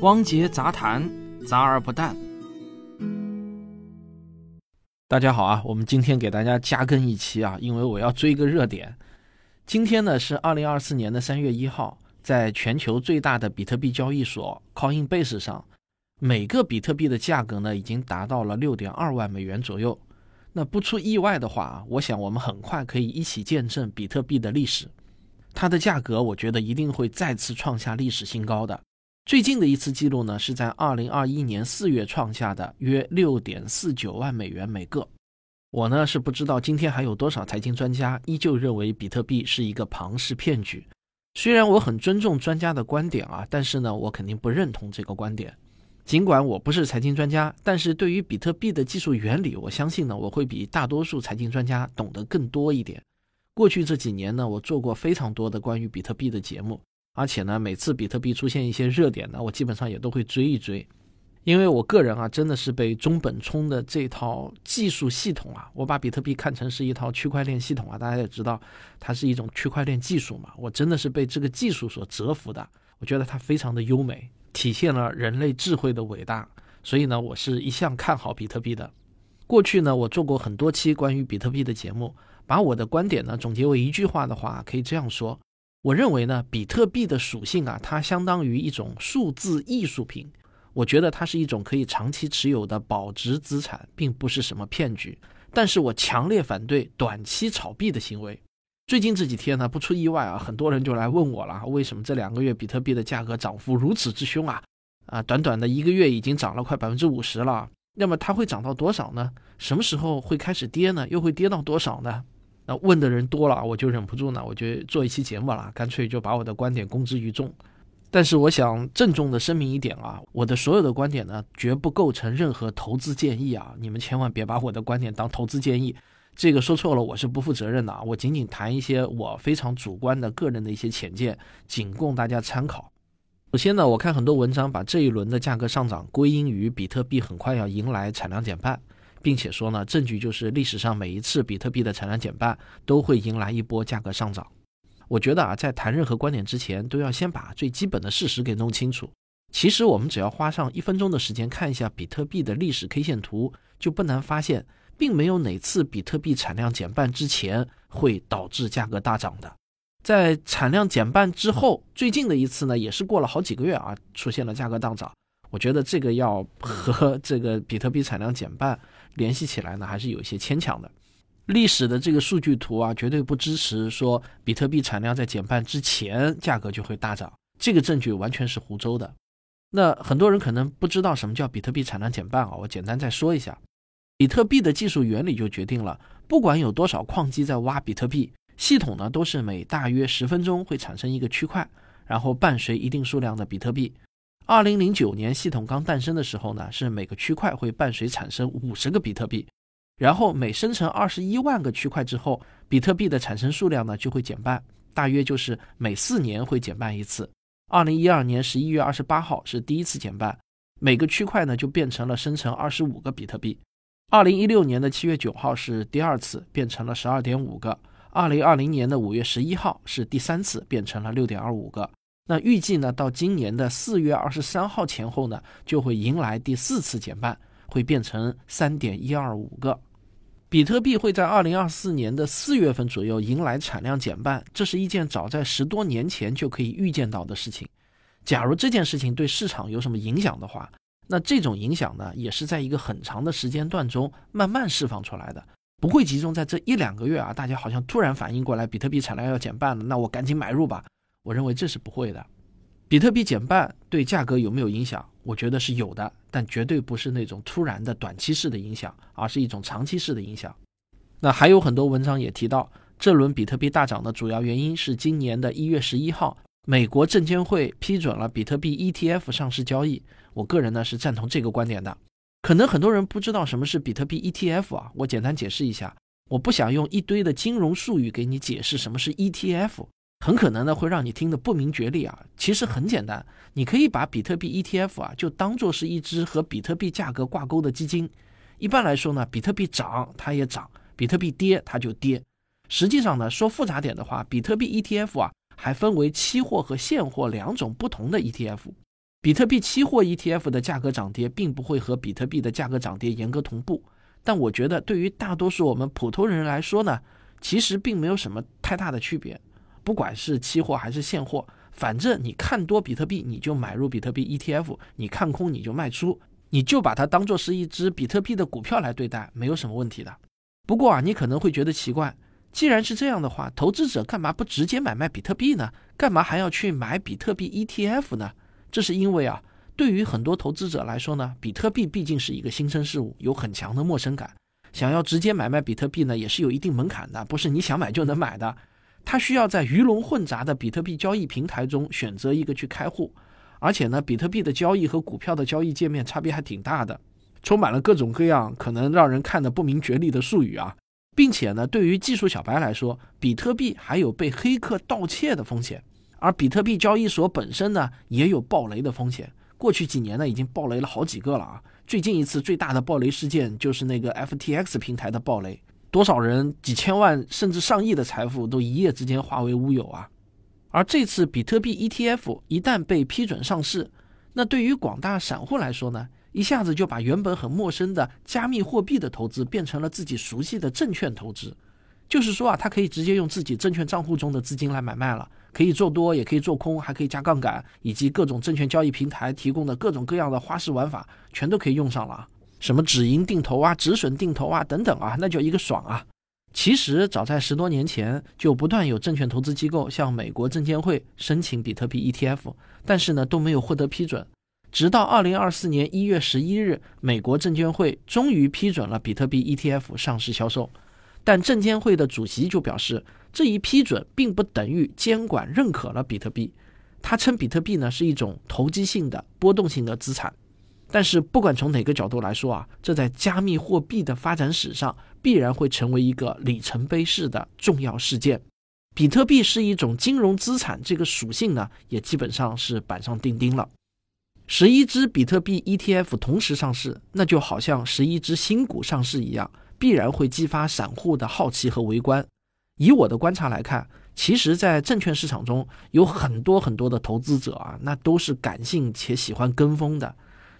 汪杰杂谈，杂而不淡。大家好啊，我们今天给大家加更一期啊，因为我要追个热点。今天呢是二零二四年的三月一号，在全球最大的比特币交易所 Coinbase 上，每个比特币的价格呢已经达到了六点二万美元左右。那不出意外的话，我想我们很快可以一起见证比特币的历史。它的价格，我觉得一定会再次创下历史新高。的最近的一次记录呢，是在二零二一年四月创下的约六点四九万美元每个。我呢是不知道今天还有多少财经专家依旧认为比特币是一个庞氏骗局。虽然我很尊重专家的观点啊，但是呢，我肯定不认同这个观点。尽管我不是财经专家，但是对于比特币的技术原理，我相信呢，我会比大多数财经专家懂得更多一点。过去这几年呢，我做过非常多的关于比特币的节目，而且呢，每次比特币出现一些热点呢，我基本上也都会追一追，因为我个人啊，真的是被中本聪的这套技术系统啊，我把比特币看成是一套区块链系统啊，大家也知道，它是一种区块链技术嘛，我真的是被这个技术所折服的，我觉得它非常的优美，体现了人类智慧的伟大，所以呢，我是一向看好比特币的。过去呢，我做过很多期关于比特币的节目。把我的观点呢总结为一句话的话，可以这样说：我认为呢，比特币的属性啊，它相当于一种数字艺术品。我觉得它是一种可以长期持有的保值资产，并不是什么骗局。但是我强烈反对短期炒币的行为。最近这几天呢，不出意外啊，很多人就来问我了：为什么这两个月比特币的价格涨幅如此之凶啊？啊，短短的一个月已经涨了快百分之五十了。那么它会涨到多少呢？什么时候会开始跌呢？又会跌到多少呢？那问的人多了，我就忍不住呢，我就做一期节目了，干脆就把我的观点公之于众。但是我想郑重的声明一点啊，我的所有的观点呢，绝不构成任何投资建议啊，你们千万别把我的观点当投资建议，这个说错了，我是不负责任的啊。我仅仅谈一些我非常主观的个人的一些浅见，仅供大家参考。首先呢，我看很多文章把这一轮的价格上涨归因于比特币很快要迎来产量减半。并且说呢，证据就是历史上每一次比特币的产量减半都会迎来一波价格上涨。我觉得啊，在谈任何观点之前，都要先把最基本的事实给弄清楚。其实我们只要花上一分钟的时间看一下比特币的历史 K 线图，就不难发现，并没有哪次比特币产量减半之前会导致价格大涨的。在产量减半之后，最近的一次呢，也是过了好几个月啊，出现了价格大涨。我觉得这个要和 这个比特币产量减半。联系起来呢，还是有一些牵强的。历史的这个数据图啊，绝对不支持说比特币产量在减半之前价格就会大涨，这个证据完全是胡诌的。那很多人可能不知道什么叫比特币产量减半啊，我简单再说一下。比特币的技术原理就决定了，不管有多少矿机在挖比特币，系统呢都是每大约十分钟会产生一个区块，然后伴随一定数量的比特币。二零零九年系统刚诞生的时候呢，是每个区块会伴随产生五十个比特币，然后每生成二十一万个区块之后，比特币的产生数量呢就会减半，大约就是每四年会减半一次。二零一二年十一月二十八号是第一次减半，每个区块呢就变成了生成二十五个比特币。二零一六年的七月九号是第二次变成了十二点五个，二零二零年的五月十一号是第三次变成了六点二五个。那预计呢，到今年的四月二十三号前后呢，就会迎来第四次减半，会变成三点一二五个。比特币会在二零二四年的四月份左右迎来产量减半，这是一件早在十多年前就可以预见到的事情。假如这件事情对市场有什么影响的话，那这种影响呢，也是在一个很长的时间段中慢慢释放出来的，不会集中在这一两个月啊。大家好像突然反应过来，比特币产量要减半了，那我赶紧买入吧。我认为这是不会的，比特币减半对价格有没有影响？我觉得是有的，但绝对不是那种突然的短期式的影响，而是一种长期式的影响。那还有很多文章也提到，这轮比特币大涨的主要原因是今年的一月十一号，美国证监会批准了比特币 ETF 上市交易。我个人呢是赞同这个观点的。可能很多人不知道什么是比特币 ETF 啊，我简单解释一下。我不想用一堆的金融术语给你解释什么是 ETF。很可能呢会让你听得不明觉厉啊！其实很简单，你可以把比特币 ETF 啊就当做是一只和比特币价格挂钩的基金。一般来说呢，比特币涨它也涨，比特币跌它就跌。实际上呢，说复杂点的话，比特币 ETF 啊还分为期货和现货两种不同的 ETF。比特币期货 ETF 的价格涨跌并不会和比特币的价格涨跌严格同步，但我觉得对于大多数我们普通人来说呢，其实并没有什么太大的区别。不管是期货还是现货，反正你看多比特币，你就买入比特币 ETF；你看空，你就卖出，你就把它当做是一只比特币的股票来对待，没有什么问题的。不过啊，你可能会觉得奇怪，既然是这样的话，投资者干嘛不直接买卖比特币呢？干嘛还要去买比特币 ETF 呢？这是因为啊，对于很多投资者来说呢，比特币毕竟是一个新生事物，有很强的陌生感。想要直接买卖比特币呢，也是有一定门槛的，不是你想买就能买的。它需要在鱼龙混杂的比特币交易平台中选择一个去开户，而且呢，比特币的交易和股票的交易界面差别还挺大的，充满了各种各样可能让人看得不明觉厉的术语啊，并且呢，对于技术小白来说，比特币还有被黑客盗窃的风险，而比特币交易所本身呢，也有暴雷的风险。过去几年呢，已经暴雷了好几个了啊，最近一次最大的暴雷事件就是那个 FTX 平台的暴雷。多少人几千万甚至上亿的财富都一夜之间化为乌有啊！而这次比特币 ETF 一旦被批准上市，那对于广大散户来说呢，一下子就把原本很陌生的加密货币的投资变成了自己熟悉的证券投资。就是说啊，他可以直接用自己证券账户中的资金来买卖了，可以做多，也可以做空，还可以加杠杆，以及各种证券交易平台提供的各种各样的花式玩法，全都可以用上了。什么止盈定投啊，止损定投啊，等等啊，那叫一个爽啊！其实早在十多年前，就不断有证券投资机构向美国证监会申请比特币 ETF，但是呢都没有获得批准。直到二零二四年一月十一日，美国证监会终于批准了比特币 ETF 上市销售。但证监会的主席就表示，这一批准并不等于监管认可了比特币。他称比特币呢是一种投机性的波动性的资产。但是不管从哪个角度来说啊，这在加密货币的发展史上必然会成为一个里程碑式的重要事件。比特币是一种金融资产，这个属性呢也基本上是板上钉钉了。十一只比特币 ETF 同时上市，那就好像十一只新股上市一样，必然会激发散户的好奇和围观。以我的观察来看，其实，在证券市场中有很多很多的投资者啊，那都是感性且喜欢跟风的。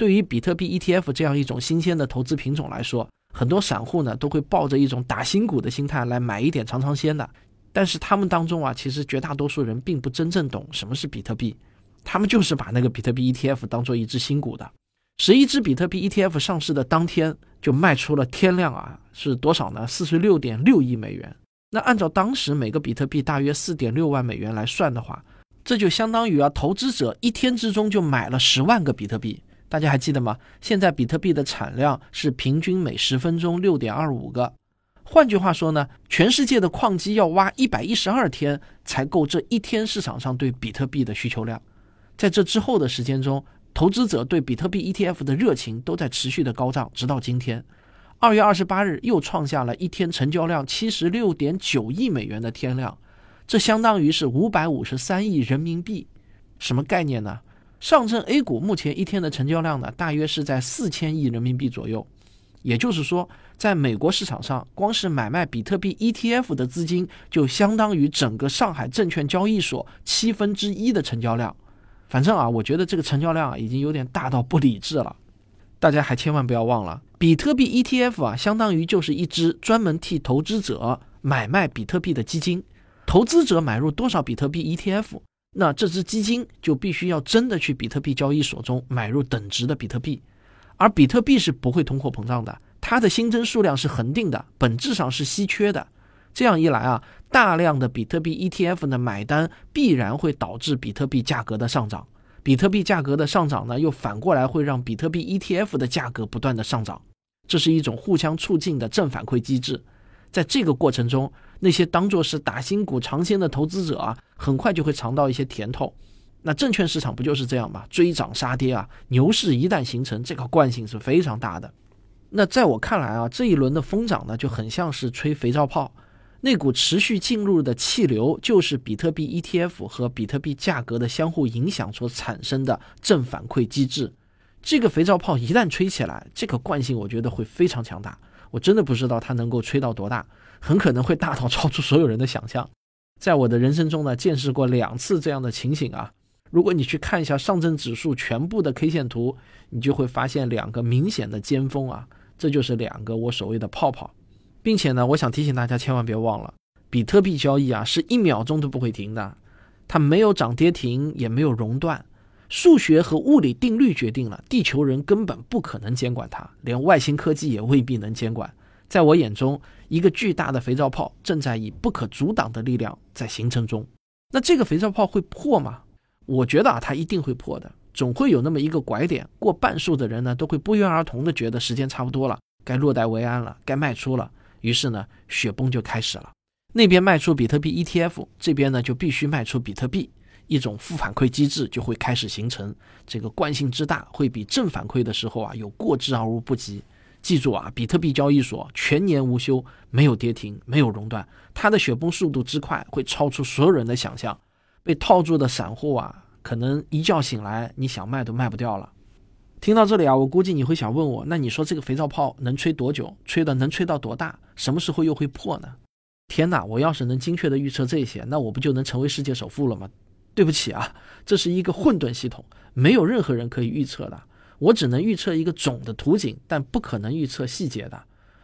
对于比特币 ETF 这样一种新鲜的投资品种来说，很多散户呢都会抱着一种打新股的心态来买一点尝尝鲜的。但是他们当中啊，其实绝大多数人并不真正懂什么是比特币，他们就是把那个比特币 ETF 当做一只新股的。十一只比特币 ETF 上市的当天就卖出了天量啊，是多少呢？四十六点六亿美元。那按照当时每个比特币大约四点六万美元来算的话，这就相当于啊，投资者一天之中就买了十万个比特币。大家还记得吗？现在比特币的产量是平均每十分钟六点二五个。换句话说呢，全世界的矿机要挖一百一十二天才够这一天市场上对比特币的需求量。在这之后的时间中，投资者对比特币 ETF 的热情都在持续的高涨，直到今天，二月二十八日又创下了一天成交量七十六点九亿美元的天量，这相当于是五百五十三亿人民币。什么概念呢？上证 A 股目前一天的成交量呢，大约是在四千亿人民币左右。也就是说，在美国市场上，光是买卖比特币 ETF 的资金，就相当于整个上海证券交易所七分之一的成交量。反正啊，我觉得这个成交量啊，已经有点大到不理智了。大家还千万不要忘了，比特币 ETF 啊，相当于就是一支专门替投资者买卖比特币的基金。投资者买入多少比特币 ETF？那这支基金就必须要真的去比特币交易所中买入等值的比特币，而比特币是不会通货膨胀的，它的新增数量是恒定的，本质上是稀缺的。这样一来啊，大量的比特币 ETF 的买单必然会导致比特币价格的上涨，比特币价格的上涨呢，又反过来会让比特币 ETF 的价格不断的上涨，这是一种互相促进的正反馈机制。在这个过程中，那些当做是打新股尝鲜的投资者啊，很快就会尝到一些甜头。那证券市场不就是这样吗？追涨杀跌啊，牛市一旦形成，这个惯性是非常大的。那在我看来啊，这一轮的疯涨呢，就很像是吹肥皂泡，那股持续进入的气流，就是比特币 ETF 和比特币价格的相互影响所产生的正反馈机制。这个肥皂泡一旦吹起来，这个惯性我觉得会非常强大。我真的不知道它能够吹到多大，很可能会大到超出所有人的想象。在我的人生中呢，见识过两次这样的情形啊。如果你去看一下上证指数全部的 K 线图，你就会发现两个明显的尖峰啊，这就是两个我所谓的泡泡，并且呢，我想提醒大家千万别忘了，比特币交易啊是一秒钟都不会停的，它没有涨跌停，也没有熔断，数学和物理定律决定了地球人根本不可能监管它，连外星科技也未必能监管。在我眼中，一个巨大的肥皂泡正在以不可阻挡的力量在形成中。那这个肥皂泡会破吗？我觉得啊，它一定会破的，总会有那么一个拐点，过半数的人呢都会不约而同的觉得时间差不多了，该落袋为安了，该卖出了。于是呢，雪崩就开始了。那边卖出比特币 ETF，这边呢就必须卖出比特币，一种负反馈机制就会开始形成。这个惯性之大，会比正反馈的时候啊有过之而无不及。记住啊，比特币交易所全年无休，没有跌停，没有熔断，它的雪崩速度之快，会超出所有人的想象。被套住的散户啊，可能一觉醒来，你想卖都卖不掉了。听到这里啊，我估计你会想问我，那你说这个肥皂泡能吹多久？吹的能吹到多大？什么时候又会破呢？天哪！我要是能精确的预测这些，那我不就能成为世界首富了吗？对不起啊，这是一个混沌系统，没有任何人可以预测的。我只能预测一个总的图景，但不可能预测细节的。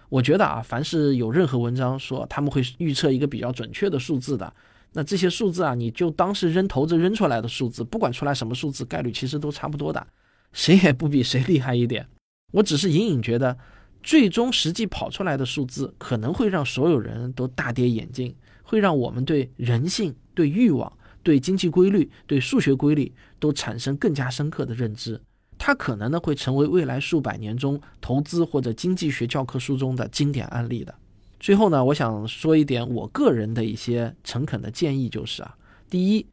我觉得啊，凡是有任何文章说他们会预测一个比较准确的数字的。那这些数字啊，你就当是扔骰子扔出来的数字，不管出来什么数字，概率其实都差不多的，谁也不比谁厉害一点。我只是隐隐觉得，最终实际跑出来的数字可能会让所有人都大跌眼镜，会让我们对人性、对欲望、对经济规律、对数学规律都产生更加深刻的认知。它可能呢会成为未来数百年中投资或者经济学教科书中的经典案例的。最后呢，我想说一点我个人的一些诚恳的建议，就是啊，第一，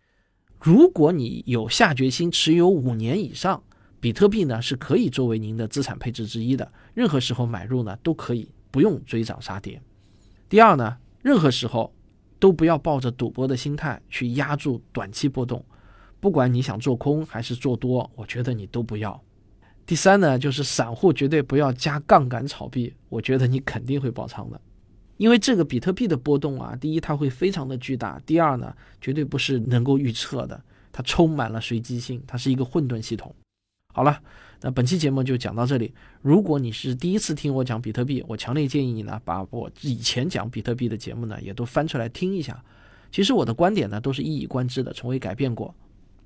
如果你有下决心持有五年以上，比特币呢是可以作为您的资产配置之一的，任何时候买入呢都可以，不用追涨杀跌。第二呢，任何时候都不要抱着赌博的心态去压住短期波动，不管你想做空还是做多，我觉得你都不要。第三呢，就是散户绝对不要加杠杆炒币，我觉得你肯定会爆仓的。因为这个比特币的波动啊，第一它会非常的巨大，第二呢，绝对不是能够预测的，它充满了随机性，它是一个混沌系统。好了，那本期节目就讲到这里。如果你是第一次听我讲比特币，我强烈建议你呢，把我以前讲比特币的节目呢，也都翻出来听一下。其实我的观点呢，都是一以贯之的，从未改变过。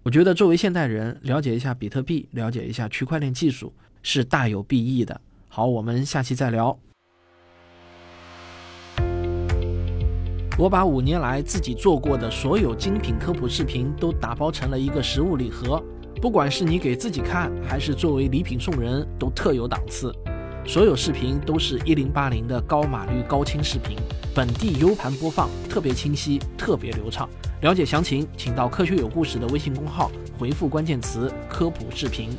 我觉得作为现代人，了解一下比特币，了解一下区块链技术，是大有裨益的。好，我们下期再聊。我把五年来自己做过的所有精品科普视频都打包成了一个实物礼盒，不管是你给自己看，还是作为礼品送人，都特有档次。所有视频都是一零八零的高码率高清视频，本地 U 盘播放，特别清晰，特别流畅。了解详情，请到科学有故事的微信公号回复关键词“科普视频”。